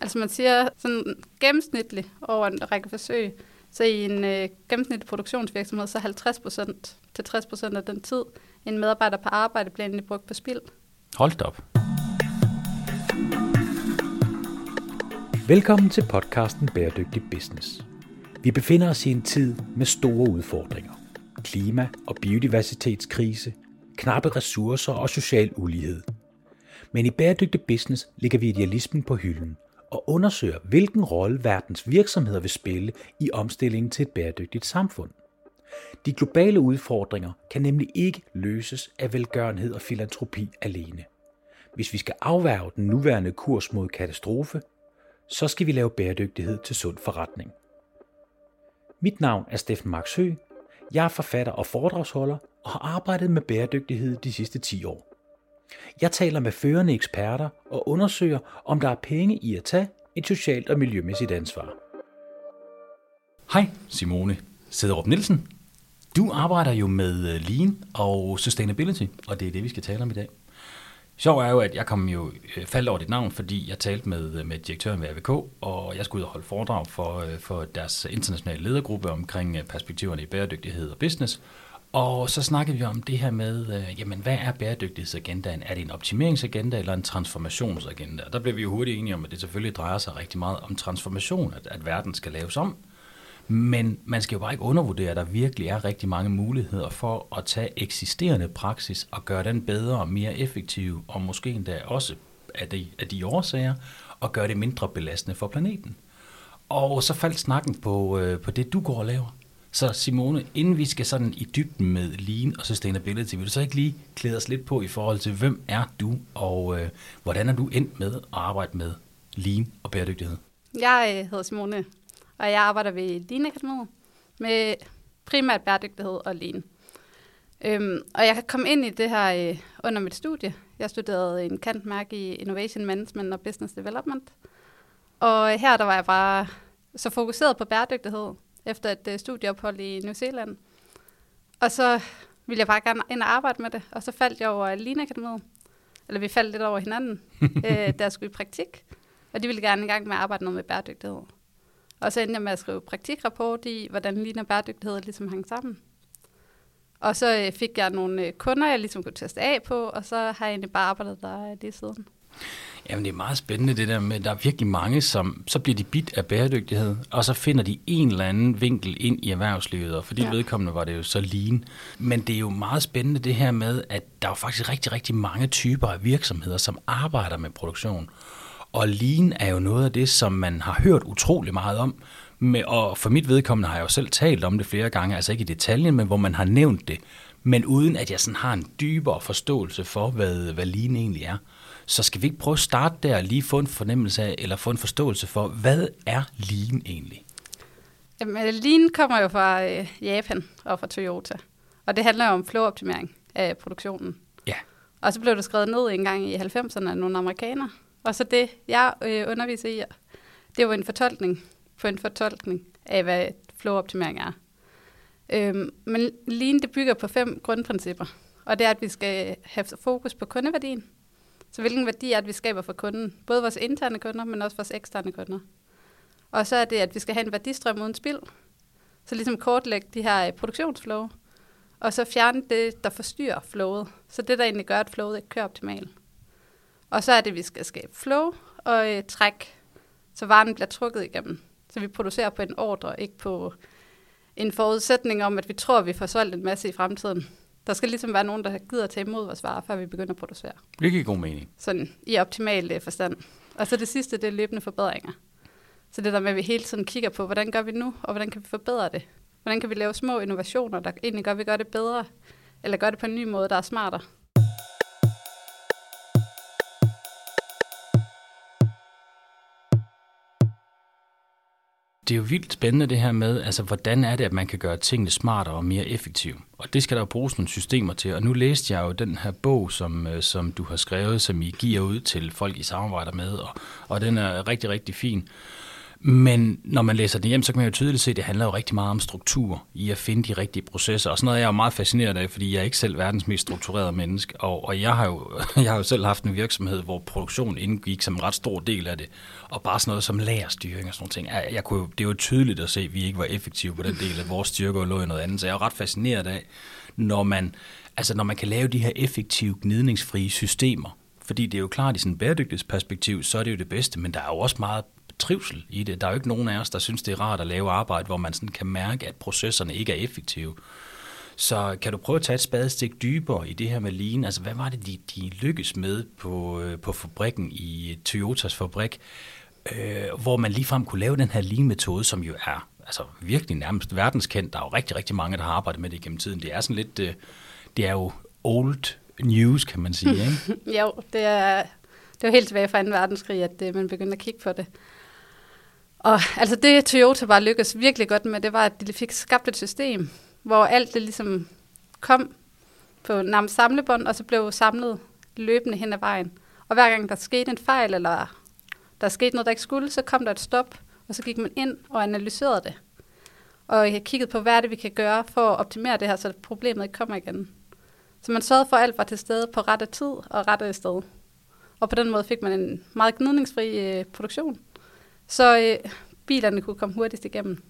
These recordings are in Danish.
Altså man siger sådan gennemsnitligt over en række forsøg, så i en øh, gennemsnitlig produktionsvirksomhed, så 50 procent til 60 procent af den tid, en medarbejder på arbejde bliver egentlig brugt på spild. Hold op. Velkommen til podcasten Bæredygtig Business. Vi befinder os i en tid med store udfordringer. Klima- og biodiversitetskrise, knappe ressourcer og social ulighed. Men i Bæredygtig Business ligger vi idealismen på hylden og undersøger, hvilken rolle verdens virksomheder vil spille i omstillingen til et bæredygtigt samfund. De globale udfordringer kan nemlig ikke løses af velgørenhed og filantropi alene. Hvis vi skal afværge den nuværende kurs mod katastrofe, så skal vi lave bæredygtighed til sund forretning. Mit navn er Steffen Max Hø. Jeg er forfatter og foredragsholder og har arbejdet med bæredygtighed de sidste 10 år. Jeg taler med førende eksperter og undersøger, om der er penge i at tage et socialt og miljømæssigt ansvar. Hej, Simone Sederup Nielsen. Du arbejder jo med øh, Lean og Sustainability, og det er det, vi skal tale om i dag. Sjov er jo, at jeg kom jo øh, faldt over dit navn, fordi jeg talte med, øh, med direktøren ved AVK, og jeg skulle ud og holde foredrag for, for deres internationale ledergruppe omkring perspektiverne i bæredygtighed og business. Og så snakkede vi om det her med, øh, jamen hvad er bæredygtighedsagendaen? Er det en optimeringsagenda eller en transformationsagenda? Og der blev vi jo hurtigt enige om, at det selvfølgelig drejer sig rigtig meget om transformation, at, at verden skal laves om. Men man skal jo bare ikke undervurdere, at der virkelig er rigtig mange muligheder for at tage eksisterende praksis og gøre den bedre og mere effektiv, og måske endda også af de, af de årsager, og gøre det mindre belastende for planeten. Og så faldt snakken på, øh, på det, du går og laver. Så Simone, inden vi skal sådan i dybden med lean og sustainability, vil du så ikke lige klæde os lidt på i forhold til, hvem er du, og øh, hvordan er du endt med at arbejde med lean og bæredygtighed? Jeg øh, hedder Simone, og jeg arbejder ved Lean Akademiet med primært bæredygtighed og lean. Øhm, og jeg kom ind i det her øh, under mit studie. Jeg studerede en kantmærke i Innovation Management og Business Development. Og her der var jeg bare så fokuseret på bæredygtighed, efter et uh, studieophold i New Zealand. Og så ville jeg bare gerne ind og arbejde med det, og så faldt jeg over Lean Akademiet. Eller vi faldt lidt over hinanden, øh, der skulle i praktik. Og de ville gerne i gang med at arbejde noget med bæredygtighed. Og så endte jeg med at skrive praktikrapport i, hvordan og bæredygtighed ligesom hang sammen. Og så øh, fik jeg nogle øh, kunder, jeg ligesom kunne teste af på, og så har jeg egentlig bare arbejdet der lige siden. Jamen det er meget spændende det der med, at der er virkelig mange, som så bliver de bit af bæredygtighed, og så finder de en eller anden vinkel ind i erhvervslivet, og for de ja. vedkommende var det jo så lean. Men det er jo meget spændende det her med, at der er faktisk rigtig, rigtig mange typer af virksomheder, som arbejder med produktion. Og lean er jo noget af det, som man har hørt utrolig meget om, med, og for mit vedkommende har jeg jo selv talt om det flere gange, altså ikke i detaljen, men hvor man har nævnt det, men uden at jeg sådan har en dybere forståelse for, hvad, hvad lean egentlig er. Så skal vi ikke prøve at starte der og lige få en fornemmelse af, eller få en forståelse for, hvad er Lean egentlig? Jamen, Lean kommer jo fra øh, Japan og fra Toyota, og det handler jo om flowoptimering af produktionen. Ja. Og så blev det skrevet ned en gang i 90'erne af nogle amerikanere. Og så det, jeg øh, underviser i, det var en fortolkning på en fortolkning af, hvad flowoptimering er. Øhm, men Lean, det bygger på fem grundprincipper. Og det er, at vi skal have fokus på kundeværdien, så hvilken værdi er det, vi skaber for kunden? Både vores interne kunder, men også vores eksterne kunder. Og så er det, at vi skal have en værdistrøm uden spild. Så ligesom kortlægge de her øh, produktionsflow, og så fjerne det, der forstyrrer flowet. Så det, der egentlig gør, at flowet ikke kører optimalt. Og så er det, at vi skal skabe flow og øh, træk, så varen bliver trukket igennem. Så vi producerer på en ordre, ikke på en forudsætning om, at vi tror, at vi får solgt en masse i fremtiden. Der skal ligesom være nogen, der gider tage imod vores varer, før vi begynder at producere. Det giver god mening. Sådan i optimal øh, forstand. Og så det sidste, det er løbende forbedringer. Så det der med, at vi hele tiden kigger på, hvordan gør vi nu, og hvordan kan vi forbedre det? Hvordan kan vi lave små innovationer, der egentlig gør, at vi gør det bedre, eller gør det på en ny måde, der er smartere? Det er jo vildt spændende det her med, altså hvordan er det, at man kan gøre tingene smartere og mere effektive. Og det skal der jo bruges nogle systemer til. Og nu læste jeg jo den her bog, som, øh, som du har skrevet, som I giver ud til folk, I samarbejder med, og, og den er rigtig, rigtig fin. Men når man læser det hjem, så kan man jo tydeligt se, at det handler jo rigtig meget om struktur, i at finde de rigtige processer. Og sådan noget er jeg jo meget fascineret af, fordi jeg er ikke selv verdens mest strukturerede menneske. Og, og jeg, har jo, jeg har jo selv haft en virksomhed, hvor produktion indgik som en ret stor del af det. Og bare sådan noget som lagerstyring og sådan noget ting. Jeg, jeg kunne, det er jo tydeligt at se, at vi ikke var effektive på den del, af vores styrker lå i noget andet. Så jeg er jo ret fascineret af, når man, altså når man kan lave de her effektive, gnidningsfrie systemer. Fordi det er jo klart, at i sådan et bæredygtighedsperspektiv, så er det jo det bedste, men der er jo også meget trivsel i det. Der er jo ikke nogen af os, der synes, det er rart at lave arbejde, hvor man sådan kan mærke, at processerne ikke er effektive. Så kan du prøve at tage et spadestik dybere i det her med lean? Altså, hvad var det, de, de lykkes med på, øh, på fabrikken i Toyotas fabrik, øh, hvor man ligefrem kunne lave den her lean-metode, som jo er altså, virkelig nærmest verdenskendt. Der er jo rigtig, rigtig mange, der har arbejdet med det gennem tiden. Det er sådan lidt, øh, det er jo old news, kan man sige. Ikke? jo, det er, det var helt tilbage fra 2. verdenskrig, at øh, man begyndte at kigge på det. Og altså det Toyota bare lykkedes virkelig godt med, det var, at de fik skabt et system, hvor alt det ligesom kom på nærmest samlebånd, og så blev samlet løbende hen ad vejen. Og hver gang der skete en fejl, eller der skete noget, der ikke skulle, så kom der et stop, og så gik man ind og analyserede det. Og jeg kiggede på, hvad er det, vi kan gøre for at optimere det her, så problemet ikke kommer igen. Så man sørgede for, at alt var til stede på rette tid og rette sted. Og på den måde fik man en meget gnidningsfri øh, produktion så øh, bilerne kunne komme hurtigst igennem.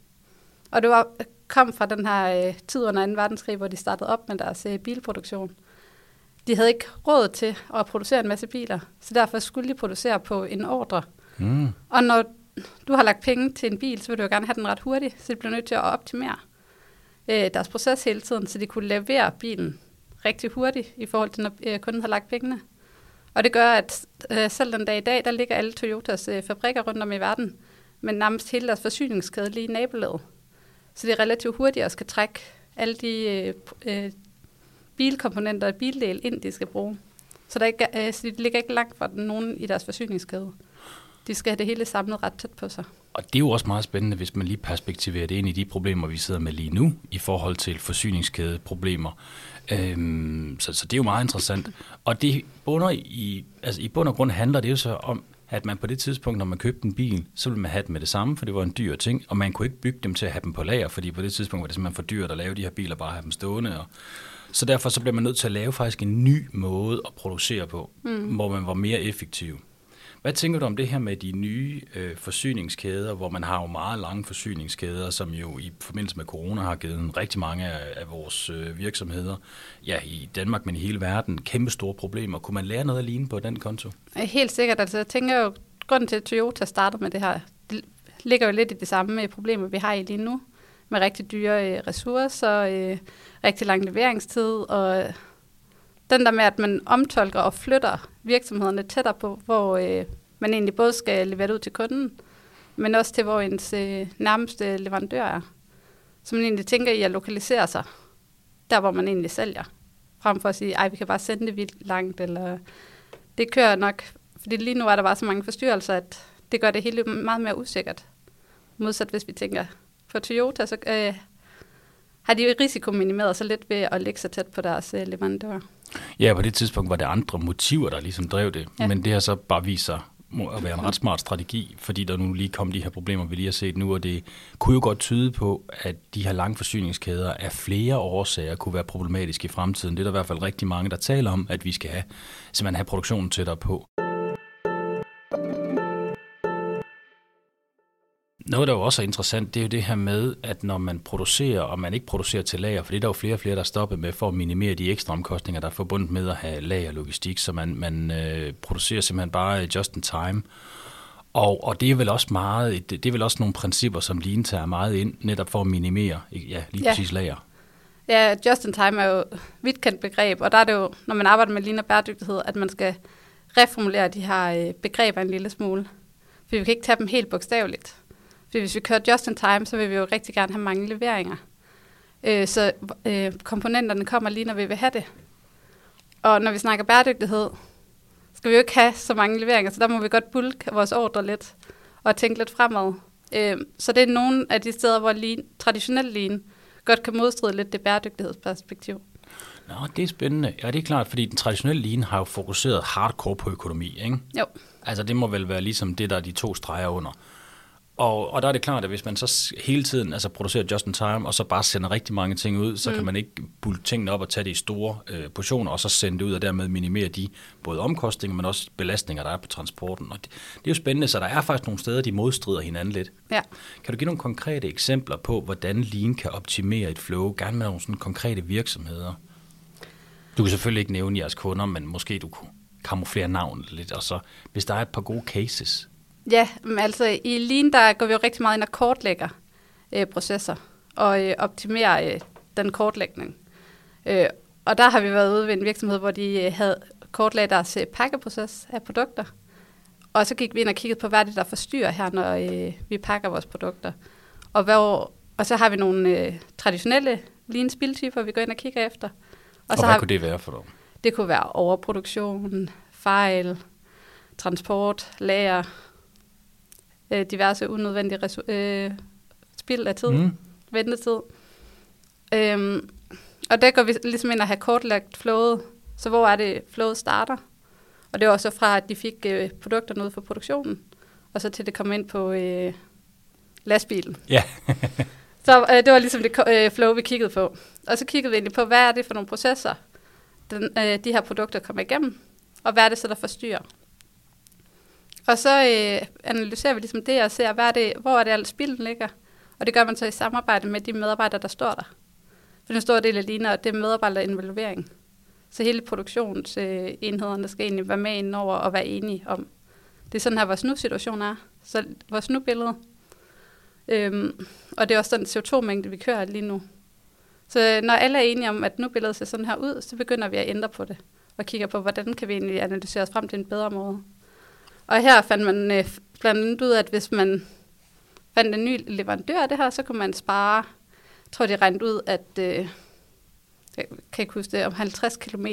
Og det var, kom fra den her øh, tid under 2. verdenskrig, hvor de startede op med deres øh, bilproduktion. De havde ikke råd til at producere en masse biler, så derfor skulle de producere på en ordre. Mm. Og når du har lagt penge til en bil, så vil du jo gerne have den ret hurtigt, så de bliver nødt til at optimere øh, deres proces hele tiden, så de kunne levere bilen rigtig hurtigt i forhold til, når øh, kunden har lagt pengene. Og det gør, at øh, selv den dag i dag, der ligger alle Toyotas øh, fabrikker rundt om i verden, men nærmest hele deres forsyningskæde lige i nabolaget. Så det er relativt hurtigt at skal trække alle de øh, øh bilkomponenter og bildel ind, de skal bruge. Så, der ikke, øh, så de ligger ikke langt fra nogen i deres forsyningskæde. De skal have det hele samlet ret tæt på sig. Og det er jo også meget spændende, hvis man lige perspektiverer det ind i de problemer, vi sidder med lige nu, i forhold til forsyningskædeproblemer. Øhm, så, så det er jo meget interessant. Og det bunder i, altså i bund og grund handler det jo så om, at man på det tidspunkt, når man købte en bil, så ville man have den med det samme, for det var en dyr ting, og man kunne ikke bygge dem til at have dem på lager, fordi på det tidspunkt var det simpelthen for dyrt at lave de her biler, bare have dem stående. Og, så derfor så bliver man nødt til at lave faktisk en ny måde at producere på, mm. hvor man var mere effektiv. Hvad tænker du om det her med de nye øh, forsyningskæder, hvor man har jo meget lange forsyningskæder, som jo i forbindelse med corona har givet en rigtig mange af, af vores øh, virksomheder, ja i Danmark, men i hele verden, kæmpe store problemer. Kunne man lære noget at ligne på den konto? Helt sikkert. Altså, jeg tænker jo, grunden til, at Toyota startede med det her, det ligger jo lidt i det samme problemer, vi har i lige nu, med rigtig dyre øh, ressourcer, øh, rigtig lang leveringstid, og den der med, at man omtolker og flytter virksomhederne tættere på, hvor øh, man egentlig både skal levere det ud til kunden, men også til, hvor ens øh, nærmeste leverandør er. Så man egentlig tænker i at lokalisere sig der, hvor man egentlig sælger. Frem for at sige, ej, vi kan bare sende det vildt langt, eller det kører nok. Fordi lige nu er der bare så mange forstyrrelser, at det gør det hele meget mere usikkert. Modsat hvis vi tænker på Toyota, så øh, har de jo risikominimeret så lidt ved at lægge sig tæt på deres øh, leverandører. Ja, på det tidspunkt var det andre motiver, der ligesom drev det. Ja. Men det har så bare vist sig at være en ret smart strategi, fordi der nu lige kom de her problemer, vi lige har set nu, og det kunne jo godt tyde på, at de her lange forsyningskæder af flere årsager kunne være problematiske i fremtiden. Det er der i hvert fald rigtig mange, der taler om, at vi skal have, simpelthen have produktionen tættere på. Noget, der jo også er interessant, det er jo det her med, at når man producerer, og man ikke producerer til lager, for det er der jo flere og flere, der stopper med for at minimere de ekstra omkostninger, der er forbundet med at have lagerlogistik, så man, man øh, producerer simpelthen bare just in time. Og, og det er vel også meget, det, det er vel også nogle principper, som Lean tager meget ind, netop for at minimere ja, lige ja. præcis lager. Ja, just in time er jo et vidt kendt begreb, og der er det jo, når man arbejder med Lean og bæredygtighed, at man skal reformulere de her øh, begreber en lille smule. For vi kan ikke tage dem helt bogstaveligt. For hvis vi kører just in time, så vil vi jo rigtig gerne have mange leveringer. Øh, så øh, komponenterne kommer lige, når vi vil have det. Og når vi snakker bæredygtighed, skal vi jo ikke have så mange leveringer, så der må vi godt bulke vores ordre lidt og tænke lidt fremad. Øh, så det er nogle af de steder, hvor lean, traditionel lean godt kan modstride lidt det bæredygtighedsperspektiv. Nå, det er spændende. Ja, det er klart, fordi den traditionelle lean har jo fokuseret hardcore på økonomi, ikke? Jo. Altså, det må vel være ligesom det, der er de to streger under. Og, og der er det klart, at hvis man så hele tiden altså producerer just in time, og så bare sender rigtig mange ting ud, så mm. kan man ikke bulte tingene op og tage det i store øh, portioner, og så sende det ud, og dermed minimere de både omkostninger, men også belastninger, der er på transporten. Og det, det er jo spændende, så der er faktisk nogle steder, de modstrider hinanden lidt. Ja. Kan du give nogle konkrete eksempler på, hvordan Lean kan optimere et flow, gerne med nogle sådan konkrete virksomheder? Du kan selvfølgelig ikke nævne jeres kunder, men måske du kunne kamuflere navnet lidt, og så hvis der er et par gode cases, Ja, men altså i Lean, der går vi jo rigtig meget ind og kortlægger øh, processer og øh, optimerer øh, den kortlægning. Øh, og der har vi været ude ved en virksomhed, hvor de øh, havde kortlagt deres øh, pakkeproces af produkter. Og så gik vi ind og kiggede på, hvad det, der forstyrrer her, når øh, vi pakker vores produkter. Og, hvor, og så har vi nogle øh, traditionelle lean spildtyper, vi går ind og kigger efter. Og, og så hvad har, kunne det være for dig? Det kunne være overproduktion, fejl, transport, lager, øh, diverse unødvendige resu- øh, spild af tid, mm. ventetid. Øhm, og der går vi ligesom ind og have kortlagt flowet. Så hvor er det, flowet starter? Og det var så fra, at de fik øh, produkterne ud for produktionen, og så til det kom ind på øh, lastbilen. Ja. så øh, det var ligesom det øh, flow, vi kiggede på. Og så kiggede vi egentlig på, hvad er det for nogle processer, den, øh, de her produkter kommer igennem, og hvad er det så, der forstyrrer. Og så øh, analyserer vi ligesom det og ser, hvad er det, hvor er det alt spilden ligger. Og det gør man så i samarbejde med de medarbejdere, der står der. For en stor del af ligner, det er medarbejderinvolvering. Så hele produktionsenhederne skal egentlig være med indover og være enige om. Det er sådan her, vores nu-situation er. Så vores nu-billede. Øhm, og det er også den CO2-mængde, vi kører lige nu. Så øh, når alle er enige om, at nu-billedet ser sådan her ud, så begynder vi at ændre på det. Og kigger på, hvordan kan vi egentlig analysere os frem til en bedre måde. Og her fandt man øh, blandt andet ud af, at hvis man fandt en ny leverandør af det her, så kunne man spare, jeg tror de regnede ud, at øh, jeg kan ikke huske det, om 50 km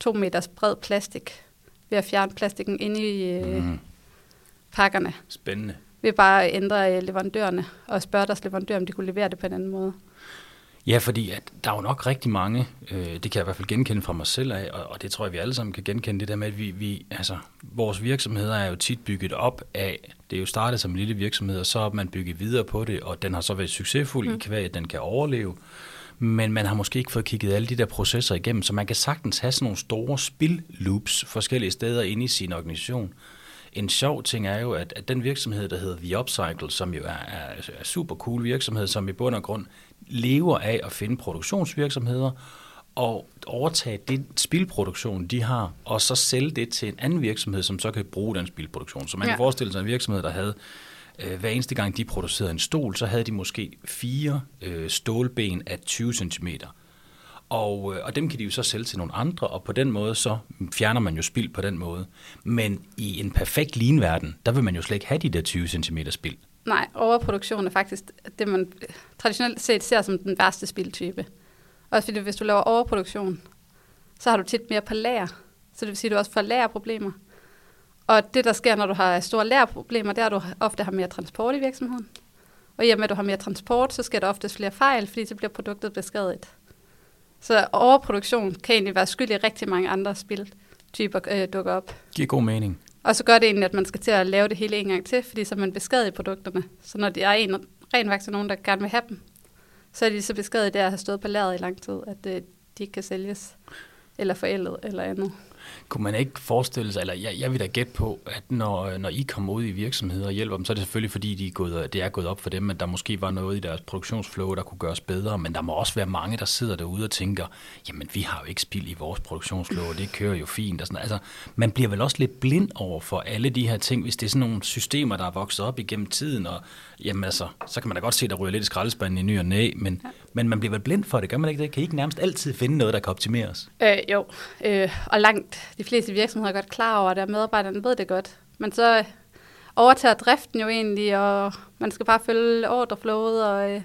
2 meters bred plastik, ved at fjerne plastikken inde i øh, mm. pakkerne. Spændende. Ved bare at ændre øh, leverandørerne og spørge deres leverandør, om de kunne levere det på en anden måde. Ja, fordi at der er jo nok rigtig mange, øh, det kan jeg i hvert fald genkende fra mig selv af, og, og det tror jeg, vi alle sammen kan genkende, det der med, at vi, vi, altså, vores virksomheder er jo tit bygget op af, det er jo startet som en lille virksomhed, og så har man bygget videre på det, og den har så været succesfuld mm. i kvæg, at den kan overleve, men man har måske ikke fået kigget alle de der processer igennem, så man kan sagtens have sådan nogle store spil-loops forskellige steder inde i sin organisation. En sjov ting er jo, at, at den virksomhed, der hedder The Upcycle, som jo er, er, er super cool virksomhed, som i bund og grund lever af at finde produktionsvirksomheder og overtage den spilproduktion, de har, og så sælge det til en anden virksomhed, som så kan bruge den spilproduktion. Så man ja. kan forestille sig en virksomhed, der havde øh, hver eneste gang de producerede en stol, så havde de måske fire øh, stålben af 20 cm. Og, øh, og dem kan de jo så sælge til nogle andre, og på den måde så fjerner man jo spild på den måde. Men i en perfekt linverden, der vil man jo slet ikke have de der 20 cm spild. Nej, overproduktion er faktisk det, man traditionelt set ser som den værste spildtype. Også fordi hvis du laver overproduktion, så har du tit mere på lager. Så det vil sige, at du også får lagerproblemer. Og det, der sker, når du har store lagerproblemer, det er, at du ofte har mere transport i virksomheden. Og i og med, at du har mere transport, så sker der ofte flere fejl, fordi så bliver produktet beskadiget. Så overproduktion kan egentlig være skyld i rigtig mange andre spiltyper øh, dukker op. Giver god mening. Og så gør det egentlig, at man skal til at lave det hele en gang til, fordi så man beskadiget produkterne. Så når der er en ren faktisk nogen, der gerne vil have dem, så er de så beskadiget der at have stået på lageret i lang tid, at øh, de ikke kan sælges, eller forældet, eller andet. Kunne man ikke forestille sig, eller jeg, jeg vil da gætte på, at når, når I kommer ud i virksomheder og hjælper dem, så er det selvfølgelig fordi, de er gået, det er gået op for dem, at der måske var noget i deres produktionsflow, der kunne gøres bedre, men der må også være mange, der sidder derude og tænker, jamen vi har jo ikke spild i vores produktionsflow, og det kører jo fint. Og sådan. Altså, man bliver vel også lidt blind over for alle de her ting, hvis det er sådan nogle systemer, der er vokset op igennem tiden, og jamen altså, så kan man da godt se, der ryger lidt i skraldespanden i ny og næ, men, ja men man bliver vel blind for det, gør man ikke det? Kan I ikke nærmest altid finde noget, der kan optimeres? Øh, jo, øh, og langt de fleste virksomheder er godt klar over det, og medarbejderne ved det godt. Men så overtager driften jo egentlig, og man skal bare følge ordreflowet, og øh,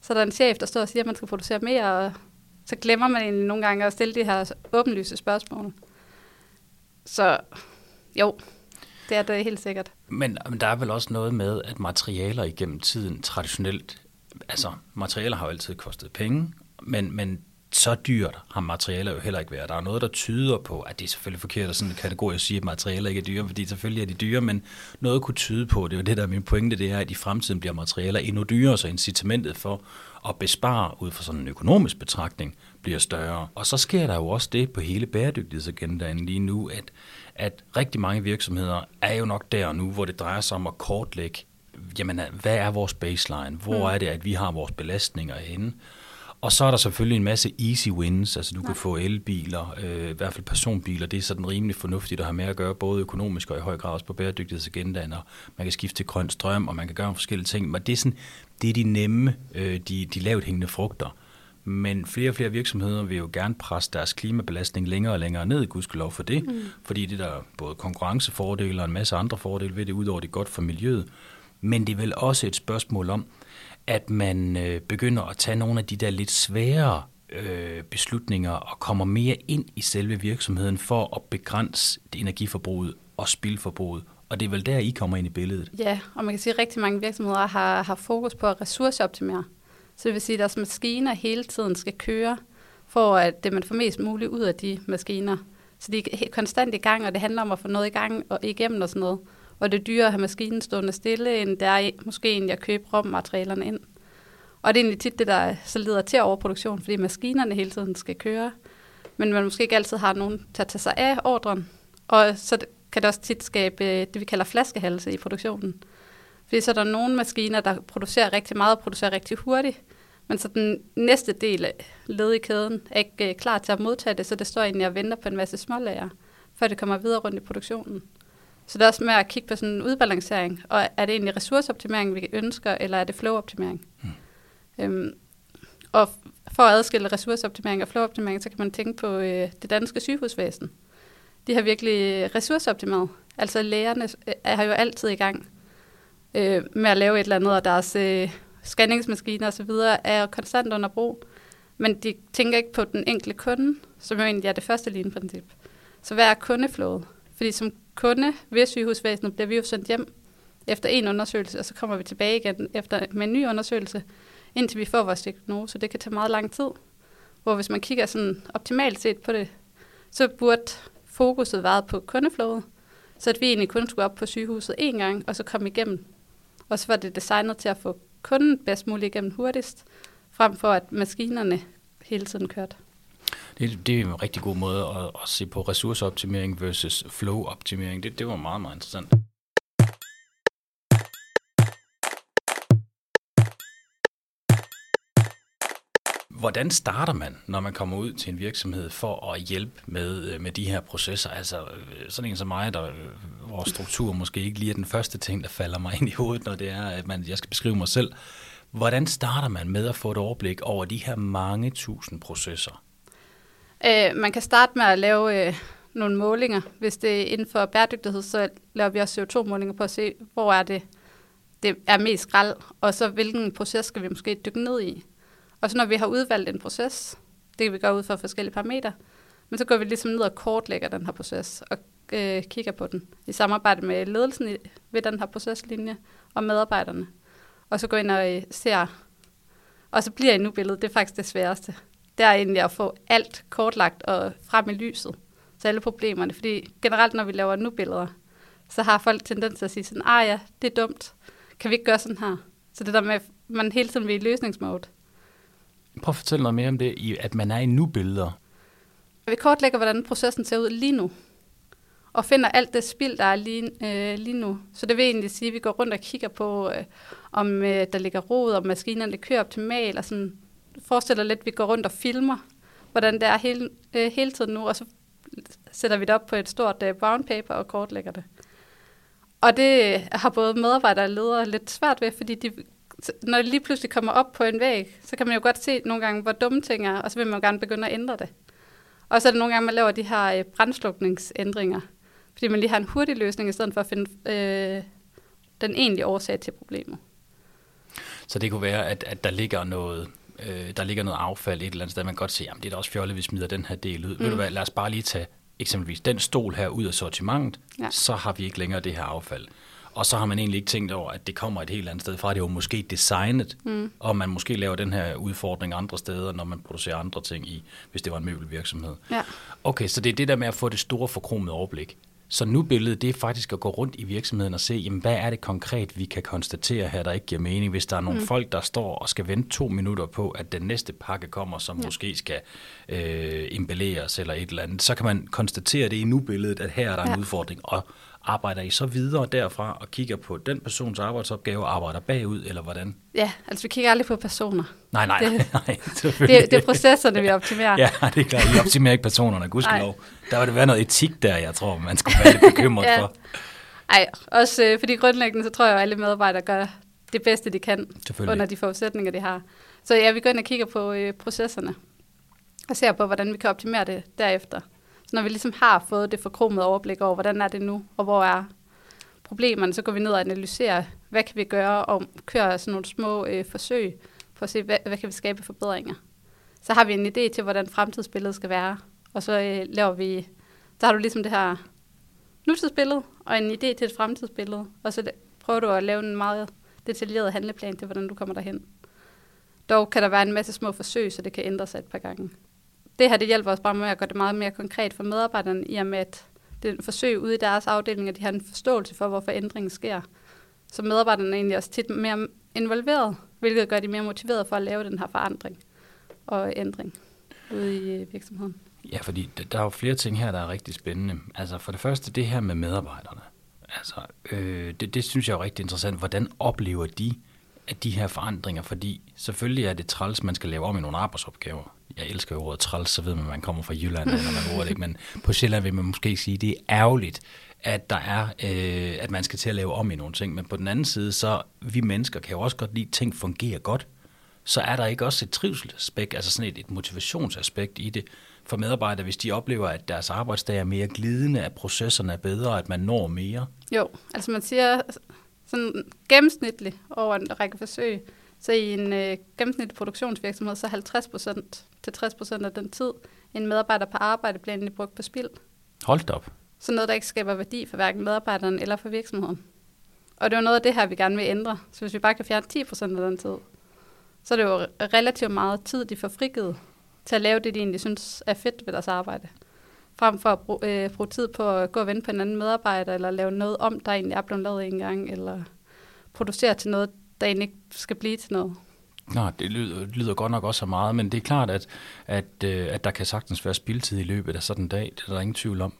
så er der en chef, der står og siger, at man skal producere mere, og så glemmer man egentlig nogle gange at stille de her åbenlyse spørgsmål. Så jo, det er det helt sikkert. Men, men der er vel også noget med, at materialer igennem tiden traditionelt, altså materialer har jo altid kostet penge, men, men så dyrt har materialer jo heller ikke været. Der er noget, der tyder på, at det er selvfølgelig forkert at sådan en kategori at sige, at materialer ikke er dyre, fordi selvfølgelig er de dyre, men noget kunne tyde på, det er jo det, der er min pointe, det er, at i fremtiden bliver materialer endnu dyrere, så incitamentet for at bespare ud fra sådan en økonomisk betragtning bliver større. Og så sker der jo også det på hele bæredygtighedsagendaen lige nu, at, at rigtig mange virksomheder er jo nok der nu, hvor det drejer sig om at kortlægge, jamen, hvad er vores baseline? Hvor mm. er det, at vi har vores belastninger henne? Og så er der selvfølgelig en masse easy wins, altså du ja. kan få elbiler, øh, i hvert fald personbiler, det er sådan rimelig fornuftigt at have med at gøre, både økonomisk og i høj grad også på bæredygtighedsagendaen, og man kan skifte til grøn strøm, og man kan gøre forskellige ting, men det er, sådan, det er de nemme, øh, de, de lavt hængende frugter. Men flere og flere virksomheder vil jo gerne presse deres klimabelastning længere og længere ned, gudskelov for det, mm. fordi det der er både konkurrencefordele og en masse andre fordele ved det, udover det godt for miljøet. Men det er vel også et spørgsmål om, at man øh, begynder at tage nogle af de der lidt svære øh, beslutninger og kommer mere ind i selve virksomheden for at begrænse det energiforbruget og spildforbruget. Og det er vel der, I kommer ind i billedet? Ja, og man kan sige, at rigtig mange virksomheder har, har fokus på at ressourceoptimere. Så det vil sige, at deres maskiner hele tiden skal køre, for at det man får mest muligt ud af de maskiner. Så de er konstant i gang, og det handler om at få noget i gang og igennem og sådan noget og det er dyrere at have maskinen stående stille, end det er måske egentlig at købe råmaterialerne ind. Og det er egentlig tit det, der så leder til overproduktion, fordi maskinerne hele tiden skal køre, men man måske ikke altid har nogen til at tage sig af ordren. Og så kan det også tit skabe øh, det, vi kalder flaskehalse i produktionen. Fordi så er der nogle maskiner, der producerer rigtig meget og producerer rigtig hurtigt, men så den næste del af led i kæden er ikke øh, klar til at modtage det, så det står egentlig og venter på en masse smålager, før det kommer videre rundt i produktionen. Så det er også med at kigge på sådan en udbalancering, og er det egentlig ressourceoptimering, vi ønsker, eller er det flowoptimering? Mm. Øhm, og for at adskille ressourceoptimering og flowoptimering, så kan man tænke på øh, det danske sygehusvæsen. De har virkelig ressourceoptimeret. Altså lægerne øh, er jo altid i gang øh, med at lave et eller andet, og deres øh, scanningsmaskiner osv. er konstant under brug. Men de tænker ikke på den enkelte kunde, som jo egentlig er det første linjeprincip. Så hvad er kundeflowet? Fordi som kunde ved sygehusvæsenet bliver vi jo sendt hjem efter en undersøgelse, og så kommer vi tilbage igen efter, med en ny undersøgelse, indtil vi får vores diagnose. Det kan tage meget lang tid. Hvor hvis man kigger sådan optimalt set på det, så burde fokuset være på kundeflowet, så at vi egentlig kun skulle op på sygehuset en gang, og så komme igennem. Og så var det designet til at få kunden bedst muligt igennem hurtigst, frem for at maskinerne hele tiden kørte. Det, det er en rigtig god måde at, at se på ressourceoptimering versus flow-optimering. Det, det var meget, meget interessant. Hvordan starter man, når man kommer ud til en virksomhed for at hjælpe med, øh, med de her processer? Altså øh, sådan en som mig, der, øh, hvor struktur måske ikke lige er den første ting, der falder mig ind i hovedet, når det er, at man, jeg skal beskrive mig selv. Hvordan starter man med at få et overblik over de her mange tusind processer? Øh, man kan starte med at lave øh, nogle målinger. Hvis det er inden for bæredygtighed, så laver vi også CO2-målinger på at se, hvor er det, det er mest skrald, og så hvilken proces skal vi måske dykke ned i. Og så når vi har udvalgt en proces, det kan vi gøre ud fra forskellige parametre, men så går vi ligesom ned og kortlægger den her proces og øh, kigger på den i samarbejde med ledelsen i, ved den her proceslinje og medarbejderne. Og så går ind og øh, ser, og så bliver endnu billedet, det er faktisk det sværeste er egentlig at få alt kortlagt og frem i lyset. Så alle problemerne. Fordi generelt, når vi laver nu-billeder, så har folk tendens til at sige sådan, ah ja, det er dumt. Kan vi ikke gøre sådan her? Så det der med, at man hele tiden vil i løsningsmode. Prøv at fortælle noget mere om det, at man er i nu-billeder. Vi kortlægger, hvordan processen ser ud lige nu. Og finder alt det spild, der er lige, øh, lige nu. Så det vil egentlig sige, at vi går rundt og kigger på, øh, om øh, der ligger rod, om maskinerne kører optimalt, og sådan forestiller lidt, at vi går rundt og filmer, hvordan det er hele, øh, hele tiden nu, og så sætter vi det op på et stort øh, brown paper og kortlægger det. Og det øh, har både medarbejdere og ledere lidt svært ved, fordi de, når det lige pludselig kommer op på en væg, så kan man jo godt se nogle gange, hvor dumme ting er, og så vil man jo gerne begynde at ændre det. Og så er det nogle gange, man laver de her øh, brændslukningsændringer, fordi man lige har en hurtig løsning, i stedet for at finde øh, den egentlige årsag til problemet. Så det kunne være, at, at der ligger noget øh, der ligger noget affald et eller andet sted, man kan godt se, jamen det er da også fjollet, vi smider den her del ud. Mm. Ved du mm. hvad, lad os bare lige tage eksempelvis den stol her ud af sortimentet, ja. så har vi ikke længere det her affald. og så har man egentlig ikke tænkt over, at det kommer et helt andet sted fra. Det er jo måske designet, mm. og man måske laver den her udfordring andre steder, når man producerer andre ting i, hvis det var en møbelvirksomhed. Ja. Okay, så det er det der med at få det store forkromede overblik. Så nu billedet, det er faktisk at gå rundt i virksomheden og se, jamen, hvad er det konkret, vi kan konstatere her, der ikke giver mening. Hvis der er nogle mm. folk, der står og skal vente to minutter på, at den næste pakke kommer, som ja. måske skal øh, embelleres eller et eller andet, så kan man konstatere det i nu-billedet, at her er der ja. en udfordring. Og arbejder I så videre derfra og kigger på den persons arbejdsopgave og arbejder bagud, eller hvordan? Ja, altså vi kigger aldrig på personer. Nej, nej, det, nej, det, det er processerne, vi optimerer. ja, det er klart. I optimerer ikke personerne, gudskelov. Der var det være noget etik der, jeg tror, man skulle være lidt bekymret ja. for. Nej, også øh, fordi grundlæggende, så tror jeg, at alle medarbejdere gør det bedste, de kan under de forudsætninger, de har. Så ja, vi går ind og kigger på øh, processerne og ser på, hvordan vi kan optimere det derefter. Så når vi ligesom har fået det forkromede overblik over, hvordan er det nu, og hvor er problemerne, så går vi ned og analyserer, hvad kan vi gøre, og kører sådan nogle små øh, forsøg for at se, hvad, hvad kan vi skabe forbedringer. Så har vi en idé til, hvordan fremtidsbilledet skal være, og så øh, laver vi, så har du ligesom det her nutidsbillede, og en idé til et fremtidsbillede, og så prøver du at lave en meget detaljeret handleplan til, hvordan du kommer derhen. Dog kan der være en masse små forsøg, så det kan ændre sig et par gange det her det hjælper os bare med at gøre det meget mere konkret for medarbejderne, i og med at det er en forsøg ude i deres afdeling, at de har en forståelse for, hvorfor ændringen sker. Så medarbejderne er egentlig også tit mere involveret, hvilket gør de mere motiveret for at lave den her forandring og ændring ude i øh, virksomheden. Ja, fordi der er jo flere ting her, der er rigtig spændende. Altså for det første det her med medarbejderne. Altså, øh, det, det synes jeg er rigtig interessant. Hvordan oplever de at de her forandringer? Fordi selvfølgelig er det træls, man skal lave om i nogle arbejdsopgaver jeg elsker jo ordet træls, så ved man, at man kommer fra Jylland, når man bruger det men på Sjælland vil man måske sige, at det er ærgerligt, at der er, øh, at man skal til at lave om i nogle ting, men på den anden side, så vi mennesker kan jo også godt lide, at ting fungerer godt, så er der ikke også et trivselsaspekt, altså sådan et, et motivationsaspekt i det. For medarbejdere, hvis de oplever, at deres arbejdsdag er mere glidende, at processerne er bedre, at man når mere? Jo, altså man siger sådan gennemsnitligt over en række forsøg, så i en øh, gennemsnitlig produktionsvirksomhed, så 50% til 60% af den tid, en medarbejder på arbejde bliver egentlig brugt på spild. Hold op. Så noget, der ikke skaber værdi for hverken medarbejderen eller for virksomheden. Og det er noget af det her, vi gerne vil ændre. Så hvis vi bare kan fjerne 10% af den tid, så er det jo relativt meget tid, de får frigivet til at lave det, de egentlig synes er fedt ved deres arbejde. Frem for at bruge, øh, bruge tid på at gå og vente på en anden medarbejder, eller lave noget om, der egentlig er blevet lavet en gang, eller producere til noget, dagen ikke skal blive til noget. Nå, det lyder, lyder godt nok også så meget, men det er klart, at, at, øh, at der kan sagtens være spildtid i løbet af sådan en dag. Det er der ingen tvivl om.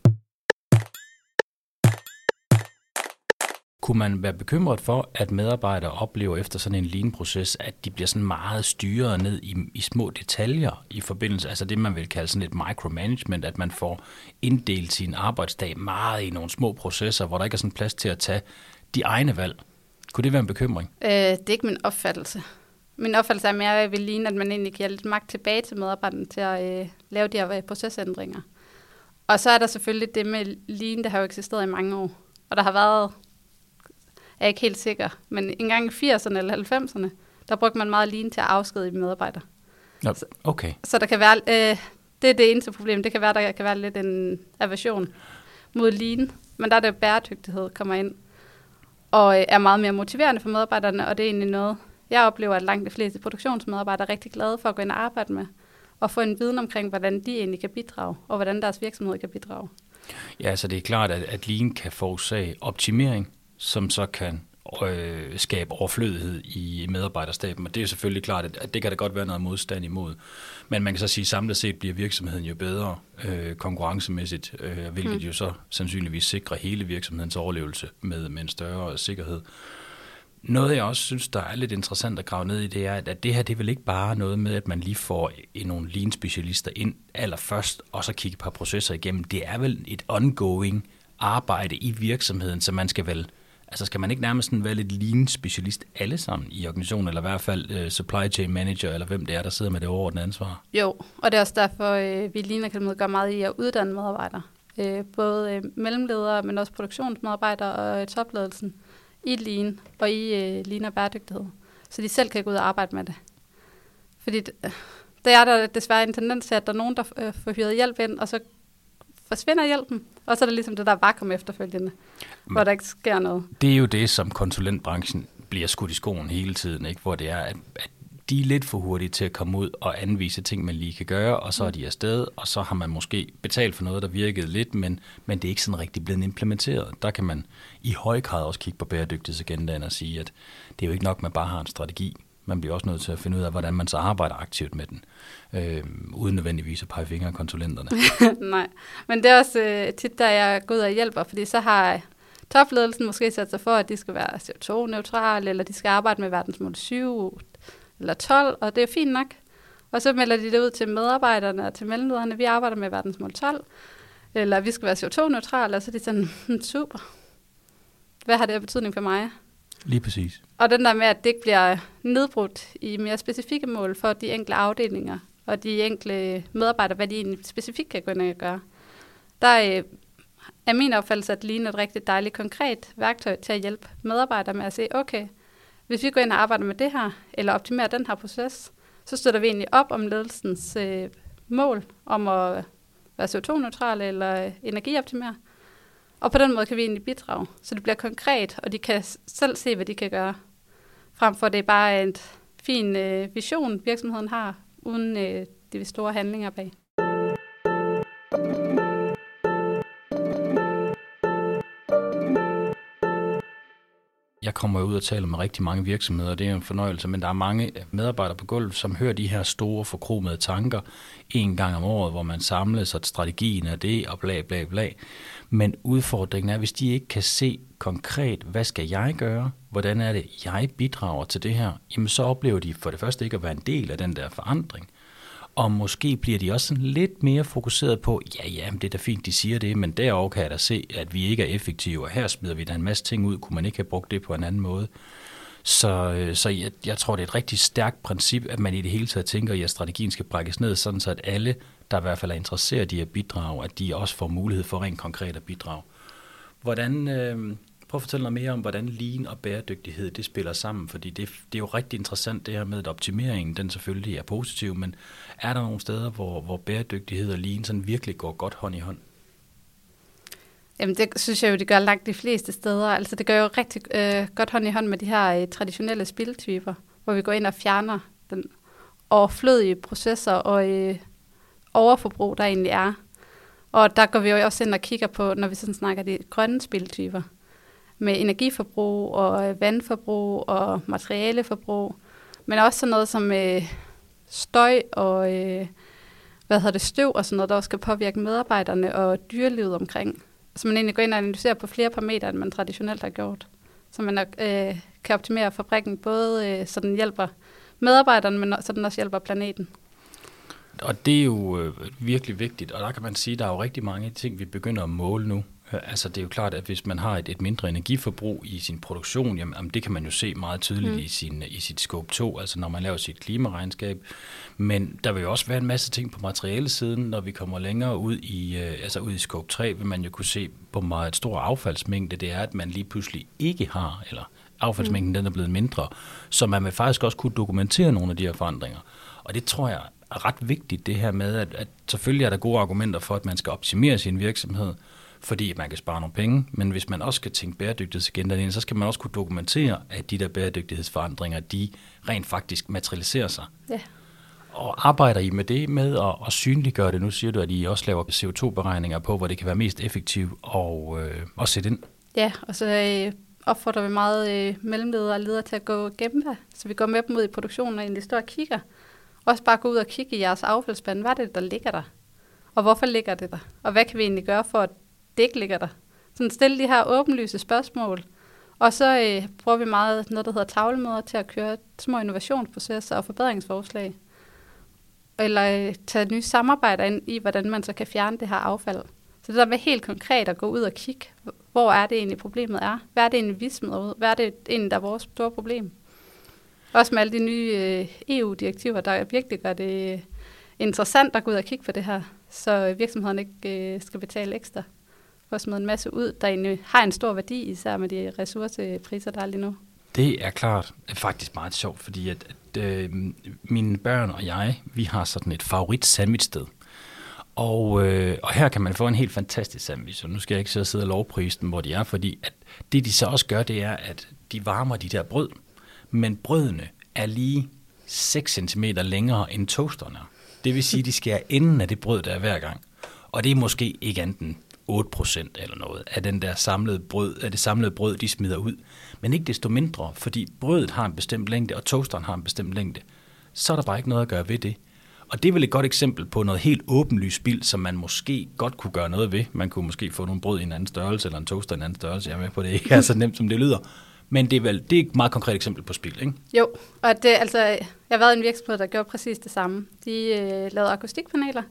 Kunne man være bekymret for, at medarbejdere oplever efter sådan en lean-proces, at de bliver sådan meget styret ned i, i små detaljer i forbindelse, altså det man vil kalde sådan et micromanagement, at man får inddelt sin arbejdsdag meget i nogle små processer, hvor der ikke er sådan plads til at tage de egne valg? Kunne det være en bekymring? Øh, det er ikke min opfattelse. Min opfattelse er mere, at jeg vil ligne, at man egentlig kan lidt magt tilbage til medarbejderne til at øh, lave de her øh, procesændringer. Og så er der selvfølgelig det med lean, der har jo eksisteret i mange år. Og der har været, jeg er ikke helt sikker, men en gang i 80'erne eller 90'erne, der brugte man meget lean til at afskedige medarbejdere. Nå, okay. Så, så der kan være, øh, det er det eneste problem. Det kan være, der kan være lidt en aversion mod lean, men der er det bæredygtighed kommer ind og øh, er meget mere motiverende for medarbejderne, og det er egentlig noget, jeg oplever, at langt de fleste produktionsmedarbejdere er rigtig glade for at gå ind og arbejde med, og få en viden omkring, hvordan de egentlig kan bidrage, og hvordan deres virksomhed kan bidrage. Ja, så det er klart, at, at Lean kan forårsage optimering, som så kan øh, skabe overflødighed i medarbejderstaben, og det er selvfølgelig klart, at, det kan der godt være noget modstand imod. Men man kan så sige, at samlet set bliver virksomheden jo bedre øh, konkurrencemæssigt, øh, hvilket mm. jo så sandsynligvis sikrer hele virksomhedens overlevelse med, med en større sikkerhed. Noget, jeg også synes, der er lidt interessant at grave ned i, det er, at det her, det er vel ikke bare noget med, at man lige får nogle lean-specialister ind allerførst, og så kigge et par processer igennem. Det er vel et ongoing arbejde i virksomheden, så man skal vel Altså skal man ikke nærmest være lidt lean-specialist alle sammen i organisationen, eller i hvert fald uh, supply chain manager, eller hvem det er, der sidder med det overordnede ansvar? Jo, og det er også derfor, uh, vi i Lean Academy gør meget i at uddanne medarbejdere. Uh, både uh, mellemledere, men også produktionsmedarbejdere og uh, topledelsen i Lean og i uh, Lean og bæredygtighed. Så de selv kan gå ud og arbejde med det. Fordi det, der er der desværre en tendens til, at der er nogen, der uh, får hyret hjælp ind, og så forsvinder hjælpen, og så er der ligesom det der vakuum efterfølgende, Men hvor der ikke sker noget. Det er jo det, som konsulentbranchen bliver skudt i skoen hele tiden, ikke? hvor det er, at, at de er lidt for hurtige til at komme ud og anvise ting, man lige kan gøre, og så er de afsted, og så har man måske betalt for noget, der virkede lidt, men, men det er ikke sådan rigtig blevet implementeret. Der kan man i høj grad også kigge på bæredygtighedsagendaen og sige, at det er jo ikke nok, at man bare har en strategi. Man bliver også nødt til at finde ud af, hvordan man så arbejder aktivt med den, øh, uden nødvendigvis at pege fingre af konsulenterne. Nej, men det er også øh, tit, der jeg går ud og hjælper, fordi så har topledelsen måske sat sig for, at de skal være CO2-neutrale, eller de skal arbejde med verdensmål 7, eller 12, og det er fint nok. Og så melder de det ud til medarbejderne og til mellemlederne, vi arbejder med verdensmål 12, eller vi skal være CO2-neutrale, og så er de sådan, hmm, super. Hvad har det af betydning for mig? Lige præcis. Og den der med, at det ikke bliver nedbrudt i mere specifikke mål for de enkelte afdelinger, og de enkelte medarbejdere, hvad de egentlig specifikt kan gå ind og gøre. Der øh, er min opfattelse, at Lean er et rigtig dejligt konkret værktøj til at hjælpe medarbejdere med at se, okay, hvis vi går ind og arbejder med det her, eller optimerer den her proces, så støtter vi egentlig op om ledelsens øh, mål om at være CO2-neutrale eller energioptimere. Og på den måde kan vi egentlig bidrage, så det bliver konkret, og de kan selv se, hvad de kan gøre. Frem for det er bare en fin øh, vision, virksomheden har, uden øh, de store handlinger bag. Jeg kommer ud og taler med rigtig mange virksomheder, og det er en fornøjelse, men der er mange medarbejdere på gulvet, som hører de her store forkromede tanker en gang om året, hvor man samles, og strategien er det, og bla bla bla. Men udfordringen er, hvis de ikke kan se konkret, hvad skal jeg gøre, hvordan er det, jeg bidrager til det her, jamen så oplever de for det første ikke at være en del af den der forandring. Og måske bliver de også sådan lidt mere fokuseret på, ja, ja, det er da fint, de siger det, men derovre kan jeg da se, at vi ikke er effektive, og her smider vi da en masse ting ud, kunne man ikke have brugt det på en anden måde. Så, øh, så jeg, jeg tror, det er et rigtig stærkt princip, at man i det hele taget tænker, at strategien skal brækkes ned, sådan så at alle, der i hvert fald er interesseret i at bidrage, at de også får mulighed for rent konkret at bidrage. Hvordan, øh, Prøv at fortælle noget mere om, hvordan lean og bæredygtighed det spiller sammen, fordi det, det er jo rigtig interessant det her med, at optimeringen den selvfølgelig er positiv, men er der nogle steder, hvor, hvor bæredygtighed og lean sådan virkelig går godt hånd i hånd? Jamen det synes jeg jo, det gør langt de fleste steder. Altså det gør jo rigtig øh, godt hånd i hånd med de her øh, traditionelle spiltyper, hvor vi går ind og fjerner den overflødige processer og øh, overforbrug, der egentlig er. Og der går vi jo også ind og kigger på, når vi sådan snakker de grønne spiltyper med energiforbrug og øh, vandforbrug og materialeforbrug, men også sådan noget som øh, støj og øh, hvad hedder det, støv og sådan noget, der også skal påvirke medarbejderne og dyrelivet omkring. Så man egentlig går ind og analyserer på flere parametre, end man traditionelt har gjort. Så man øh, kan optimere fabrikken både øh, så den hjælper medarbejderne, men så den også hjælper planeten. Og det er jo øh, virkelig vigtigt, og der kan man sige, at der er jo rigtig mange ting, vi begynder at måle nu. Altså det er jo klart, at hvis man har et, et mindre energiforbrug i sin produktion, jamen, jamen det kan man jo se meget tydeligt mm. i, sin, i sit scope 2, altså når man laver sit klimaregnskab. Men der vil jo også være en masse ting på materialesiden, når vi kommer længere ud i, øh, altså ud i scope 3, vil man jo kunne se, hvor meget stor affaldsmængde det er, at man lige pludselig ikke har, eller affaldsmængden mm. den er blevet mindre. Så man vil faktisk også kunne dokumentere nogle af de her forandringer. Og det tror jeg er ret vigtigt, det her med, at, at selvfølgelig er der gode argumenter for, at man skal optimere sin virksomhed, fordi man kan spare nogle penge, men hvis man også skal tænke bæredygtighedsagenda ind, så skal man også kunne dokumentere, at de der bæredygtighedsforandringer, de rent faktisk materialiserer sig. Ja. Og arbejder I med det med at, at synliggøre det? Nu siger du, at I også laver CO2-beregninger på, hvor det kan være mest effektivt at, øh, at sætte ind. Ja, og så øh, opfordrer vi meget øh, mellemledere og ledere til at gå gennem det, så vi går med dem ud i produktionen og egentlig står og kigger. Også bare gå ud og kigge i jeres affaldsspand. Hvad er det, der ligger der? Og hvorfor ligger det der? Og hvad kan vi egentlig gøre for, at det ikke ligger der. Sådan stille de her åbenlyse spørgsmål. Og så øh, bruger vi meget noget, der hedder tavlemøder til at køre små innovationsprocesser og forbedringsforslag. Eller øh, tage nye samarbejder ind i, hvordan man så kan fjerne det her affald. Så det der med helt konkret at gå ud og kigge, hvor er det egentlig problemet er? Hvad er det egentlig, vi smider ud? Hvad er det egentlig, der er vores store problem? Også med alle de nye øh, EU-direktiver, der virkelig gør det øh, interessant at gå ud og kigge på det her, så virksomheden ikke øh, skal betale ekstra for at smide en masse ud, der egentlig har en stor værdi, især med de ressourcepriser, der er lige nu. Det er klart øh, faktisk meget sjovt, fordi at, at øh, mine børn og jeg, vi har sådan et favorit sandwich sted. Og, øh, og her kan man få en helt fantastisk sandwich, og nu skal jeg ikke sidde sidde og lovprise dem, hvor de er, fordi at det de så også gør, det er, at de varmer de der brød, men brødene er lige 6 cm længere end toasterne. Det vil sige, at de skærer enden af det brød, der er hver gang. Og det er måske ikke andet end 8% eller noget af den der samlede brød, af det samlede brød, de smider ud. Men ikke desto mindre, fordi brødet har en bestemt længde, og toasteren har en bestemt længde, så er der bare ikke noget at gøre ved det. Og det er vel et godt eksempel på noget helt åbenlyst spild, som man måske godt kunne gøre noget ved. Man kunne måske få nogle brød i en anden størrelse, eller en toaster i en anden størrelse. Jeg er med på, det ikke er så nemt, som det lyder. Men det er vel det er et meget konkret eksempel på spild, ikke? Jo, og det, altså, jeg har været i en virksomhed, der gjorde præcis det samme. De øh, lavede akustikpaneler,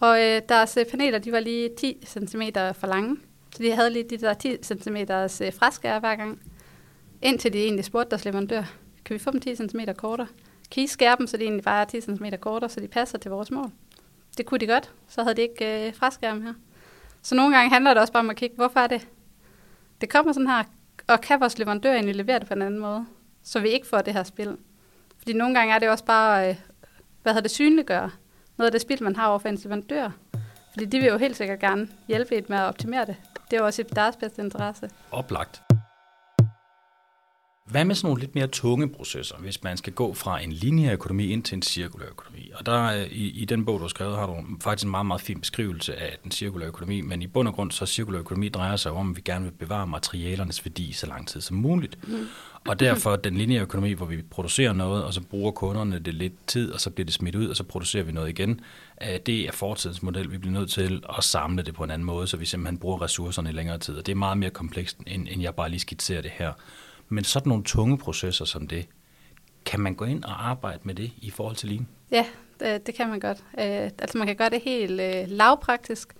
og øh, deres øh, paneler de var lige 10 cm for lange. Så de havde lige de der 10 cm øh, fraskær hver gang. Indtil de egentlig spurgte deres leverandør, kan vi få dem 10 cm kortere? Kan I skære dem, så de egentlig bare er 10 cm kortere, så de passer til vores mål? Det kunne de godt, så havde de ikke øh, fraskærm her. Så nogle gange handler det også bare om at kigge, hvorfor er det? Det kommer sådan her, og kan vores leverandør egentlig levere det på en anden måde, så vi ikke får det her spil? Fordi nogle gange er det også bare, øh, hvad hedder det, synliggøre noget af det spil, man har over for ens leverandør. Fordi de vil jo helt sikkert gerne hjælpe et med at optimere det. Det er jo også i deres bedste interesse. Oplagt. Hvad med sådan nogle lidt mere tunge processer, hvis man skal gå fra en lineær økonomi ind til en cirkulær økonomi? Og der i, i den bog, du har skrevet, har du faktisk en meget, meget fin beskrivelse af den cirkulære økonomi, men i bund og grund så cirkulær økonomi drejer sig om, at vi gerne vil bevare materialernes værdi så lang tid som muligt. Mm. Og derfor den lineære økonomi, hvor vi producerer noget, og så bruger kunderne det lidt tid, og så bliver det smidt ud, og så producerer vi noget igen. Det er fortidens model. Vi bliver nødt til at samle det på en anden måde, så vi simpelthen bruger ressourcerne i længere tid. Og det er meget mere komplekst, end, end jeg bare lige skitserer det her. Men sådan nogle tunge processer som det, kan man gå ind og arbejde med det i forhold til lean? Ja, det, det kan man godt. Øh, altså man kan gøre det helt øh, lavpraktisk.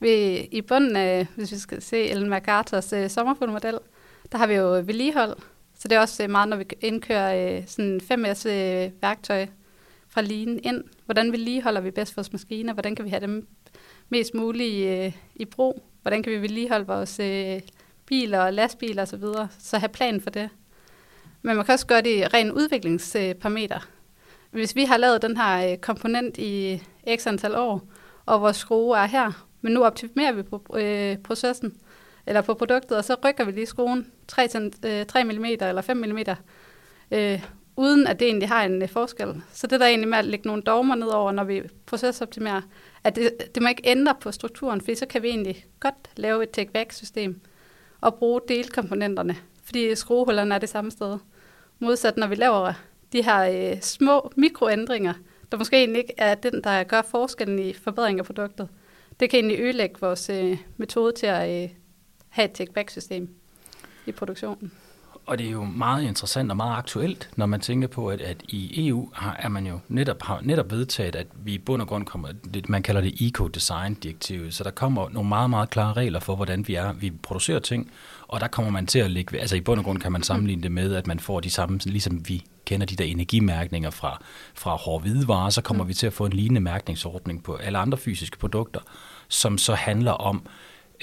Vi, I bunden af, hvis vi skal se Ellen MacArthurs øh, sommerfuglmodel, der har vi jo vedligehold. Så det er også øh, meget, når vi indkører øh, sådan 5S øh, værktøj fra lean ind. Hvordan vedligeholder vi bedst vores maskiner? Hvordan kan vi have dem mest muligt øh, i brug? Hvordan kan vi vedligeholde vores øh, biler og lastbiler osv., så, videre, så have plan for det. Men man kan også gøre det i ren udviklingsparameter. Hvis vi har lavet den her øh, komponent i x antal år, og vores skrue er her, men nu optimerer vi på øh, processen, eller på produktet, og så rykker vi lige skruen 3, 3 mm eller 5 mm, øh, uden at det egentlig har en øh, forskel. Så det der egentlig med at lægge nogle dogmer ned over, når vi procesoptimerer, at det, det må ikke ændre på strukturen, for så kan vi egentlig godt lave et take-back-system, og bruge delkomponenterne, fordi skruehullerne er det samme sted. Modsat når vi laver de her øh, små mikroændringer, der måske egentlig ikke er den, der gør forskellen i forbedring af produktet. Det kan egentlig ødelægge vores øh, metode til at øh, have et take-back-system i produktionen. Og det er jo meget interessant og meget aktuelt, når man tænker på, at, at i EU har, er man jo netop, har netop vedtaget, at vi i bund og grund kommer, det, man kalder det eco-design-direktivet, så der kommer nogle meget, meget klare regler for, hvordan vi er, vi producerer ting, og der kommer man til at lægge, altså i bund og grund kan man sammenligne det med, at man får de samme, ligesom vi kender de der energimærkninger fra, fra hårde hvidevarer, så kommer mm. vi til at få en lignende mærkningsordning på alle andre fysiske produkter, som så handler om,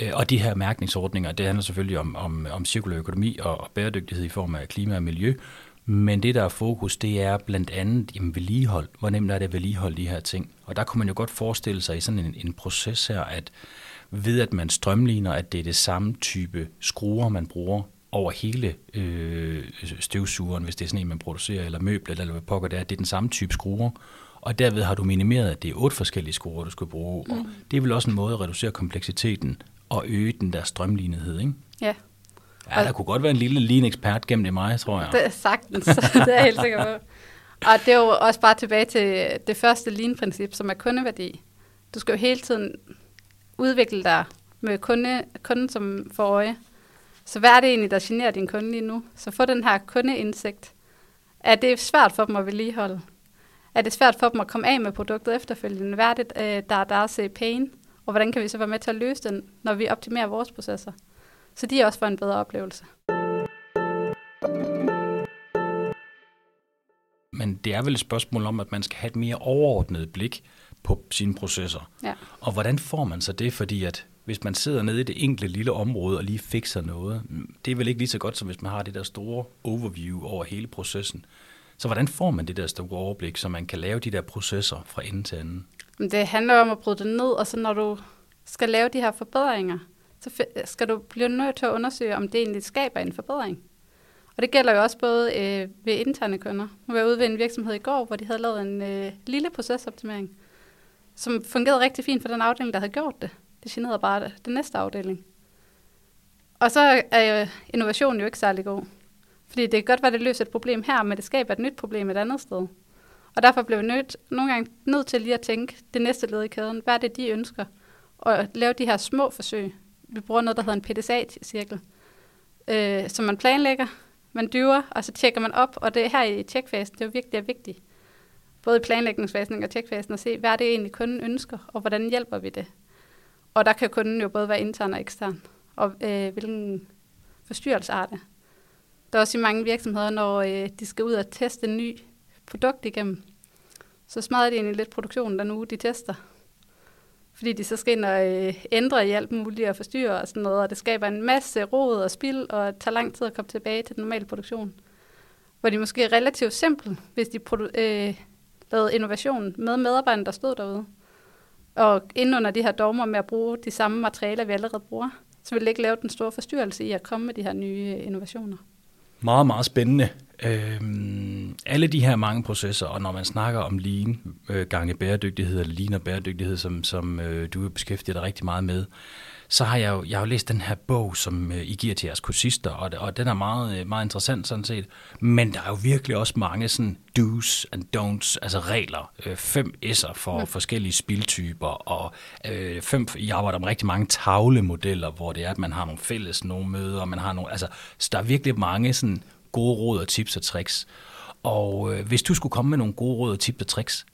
Øh, og de her mærkningsordninger, det handler selvfølgelig om, om, om cirkulær økonomi og, og bæredygtighed i form af klima og miljø. Men det, der er fokus, det er blandt andet jamen, vedligehold. Hvor nemt er det at vedligeholde de her ting? Og der kunne man jo godt forestille sig i sådan en, en proces her, at ved at man strømligner, at det er det samme type skruer, man bruger over hele øh, støvsugeren, hvis det er sådan en, man producerer, eller møbler, eller hvad pokker det er, det er den samme type skruer. Og derved har du minimeret, at det er otte forskellige skruer, du skal bruge. Mm. Og det er vel også en måde at reducere kompleksiteten og øge den der strømlignethed, ikke? Ja. Ja, der kunne godt være en lille lean-ekspert gennem det mig, tror jeg. Det er sagtens, det er jeg helt sikker på. Og det er jo også bare tilbage til det første lean-princip, som er kundeværdi. Du skal jo hele tiden udvikle dig med kunde, kunden som for øje. Så hvad er det egentlig, der generer din kunde lige nu? Så få den her kundeindsigt. Er det svært for dem at vedligeholde? Er det svært for dem at komme af med produktet efterfølgende? Hvad er det, øh, der er deres pain? Og hvordan kan vi så være med til at løse den, når vi optimerer vores processer? Så de også får en bedre oplevelse. Men det er vel et spørgsmål om, at man skal have et mere overordnet blik på sine processer. Ja. Og hvordan får man så det? Fordi at hvis man sidder nede i det enkelte lille område og lige fikser noget, det er vel ikke lige så godt, som hvis man har det der store overview over hele processen. Så hvordan får man det der store overblik, så man kan lave de der processer fra ende til anden? Det handler om at bryde det ned, og så når du skal lave de her forbedringer, så skal du blive nødt til at undersøge, om det egentlig skaber en forbedring. Og det gælder jo også både øh, ved interne kunder. Nu var jeg ude ved en virksomhed i går, hvor de havde lavet en øh, lille procesoptimering, som fungerede rigtig fint for den afdeling, der havde gjort det. Det generede bare det, den næste afdeling. Og så er jo innovationen jo ikke særlig god. Fordi det kan godt være, at det løser et problem her, men det skaber et nyt problem et andet sted. Og derfor bliver vi nødt, nogle gange nødt til lige at tænke det næste led i kæden. Hvad er det, de ønsker? Og lave de her små forsøg. Vi bruger noget, der hedder en PDSA-cirkel, øh, som man planlægger, man dyver, og så tjekker man op. Og det her i tjekfasen, det er jo virkelig vigtigt. Både i planlægningsfasen og tjekfasen og se, hvad er det egentlig, kunden ønsker, og hvordan hjælper vi det. Og der kan kunden jo både være intern og ekstern, og øh, hvilken forstyrrelse er det. Der er også i mange virksomheder, når øh, de skal ud og teste en ny produkt igennem, så smadrer de egentlig lidt produktionen den uge, de tester. Fordi de så skal ind og øh, ændre i alt muligt og forstyrre og sådan noget, og det skaber en masse rod og spild, og tager lang tid at komme tilbage til den normale produktion. Hvor de måske er relativt simpel, hvis de produ- øh, lavet innovation med medarbejderne, der stod derude. Og inden under de her dogmer med at bruge de samme materialer, vi allerede bruger, så vil det ikke lave den store forstyrrelse i at komme med de her nye øh, innovationer. Meget, meget spændende. Øhm, alle de her mange processer, og når man snakker om lean øh, gange bæredygtighed, eller lean og bæredygtighed, som, som øh, du beskæftiger dig rigtig meget med, så har jeg jo, jeg har jo læst den her bog, som øh, I giver til jeres kursister, og, og den er meget, øh, meget interessant sådan set. Men der er jo virkelig også mange sådan do's and don'ts, altså regler. Øh, fem S'er for mm. forskellige spiltyper, og øh, fem, I arbejder med rigtig mange tavlemodeller, hvor det er, at man har nogle fælles nogle møder, man har nogle, altså, så der er virkelig mange sådan gode råd og tips og tricks. Og øh, hvis du skulle komme med nogle gode råd og tips og tricks,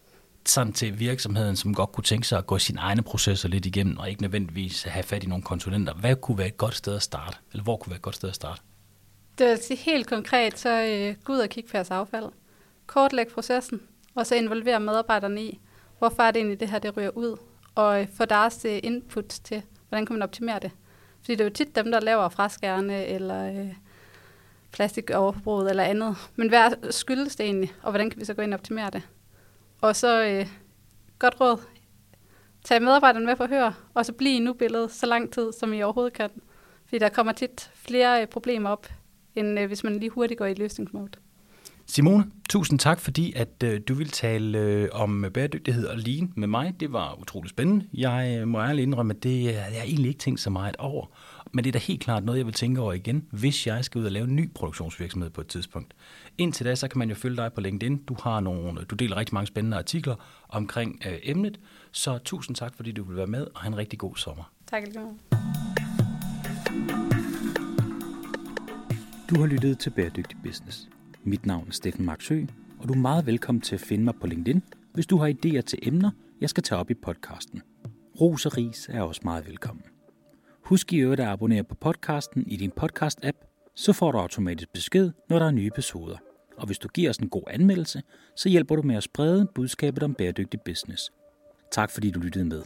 sådan til virksomheden, som godt kunne tænke sig at gå sine egne processer lidt igennem, og ikke nødvendigvis have fat i nogle konsulenter, hvad kunne være et godt sted at starte? Eller hvor kunne være et godt sted at starte? Det vil sige helt konkret, så øh, gå ud og kigge på jeres affald. Kortlæg processen, og så involvere medarbejderne i, hvorfor er det egentlig det her, det ryger ud, og øh, få deres øh, input til, hvordan kan man optimere det. Fordi det er jo tit dem, der laver fraskærne, eller øh, plastikoverforbruget, eller andet. Men hvad skyldes det egentlig, og hvordan kan vi så gå ind og optimere det? Og så øh, godt råd. Tag medarbejderne med på hør, og så bliv i nu billedet så lang tid, som I overhovedet kan. Fordi der kommer tit flere øh, problemer op, end øh, hvis man lige hurtigt går i løsningsmode. Simone, tusind tak, fordi at øh, du vil tale øh, om bæredygtighed og lean med mig. Det var utroligt spændende. Jeg øh, må ærligt indrømme, at det er jeg egentlig ikke tænkt så meget over. Men det er da helt klart noget, jeg vil tænke over igen, hvis jeg skal ud og lave en ny produktionsvirksomhed på et tidspunkt. Indtil da, så kan man jo følge dig på LinkedIn. Du, har nogle, du deler rigtig mange spændende artikler omkring øh, emnet. Så tusind tak, fordi du vil være med, og have en rigtig god sommer. Tak lige Du har lyttet til Bæredygtig Business. Mit navn er Steffen Marksø, og du er meget velkommen til at finde mig på LinkedIn, hvis du har idéer til emner, jeg skal tage op i podcasten. Ros og ris er også meget velkommen. Husk i øvrigt at abonnere på podcasten i din podcast-app, så får du automatisk besked, når der er nye episoder. Og hvis du giver os en god anmeldelse, så hjælper du med at sprede budskabet om bæredygtig business. Tak fordi du lyttede med.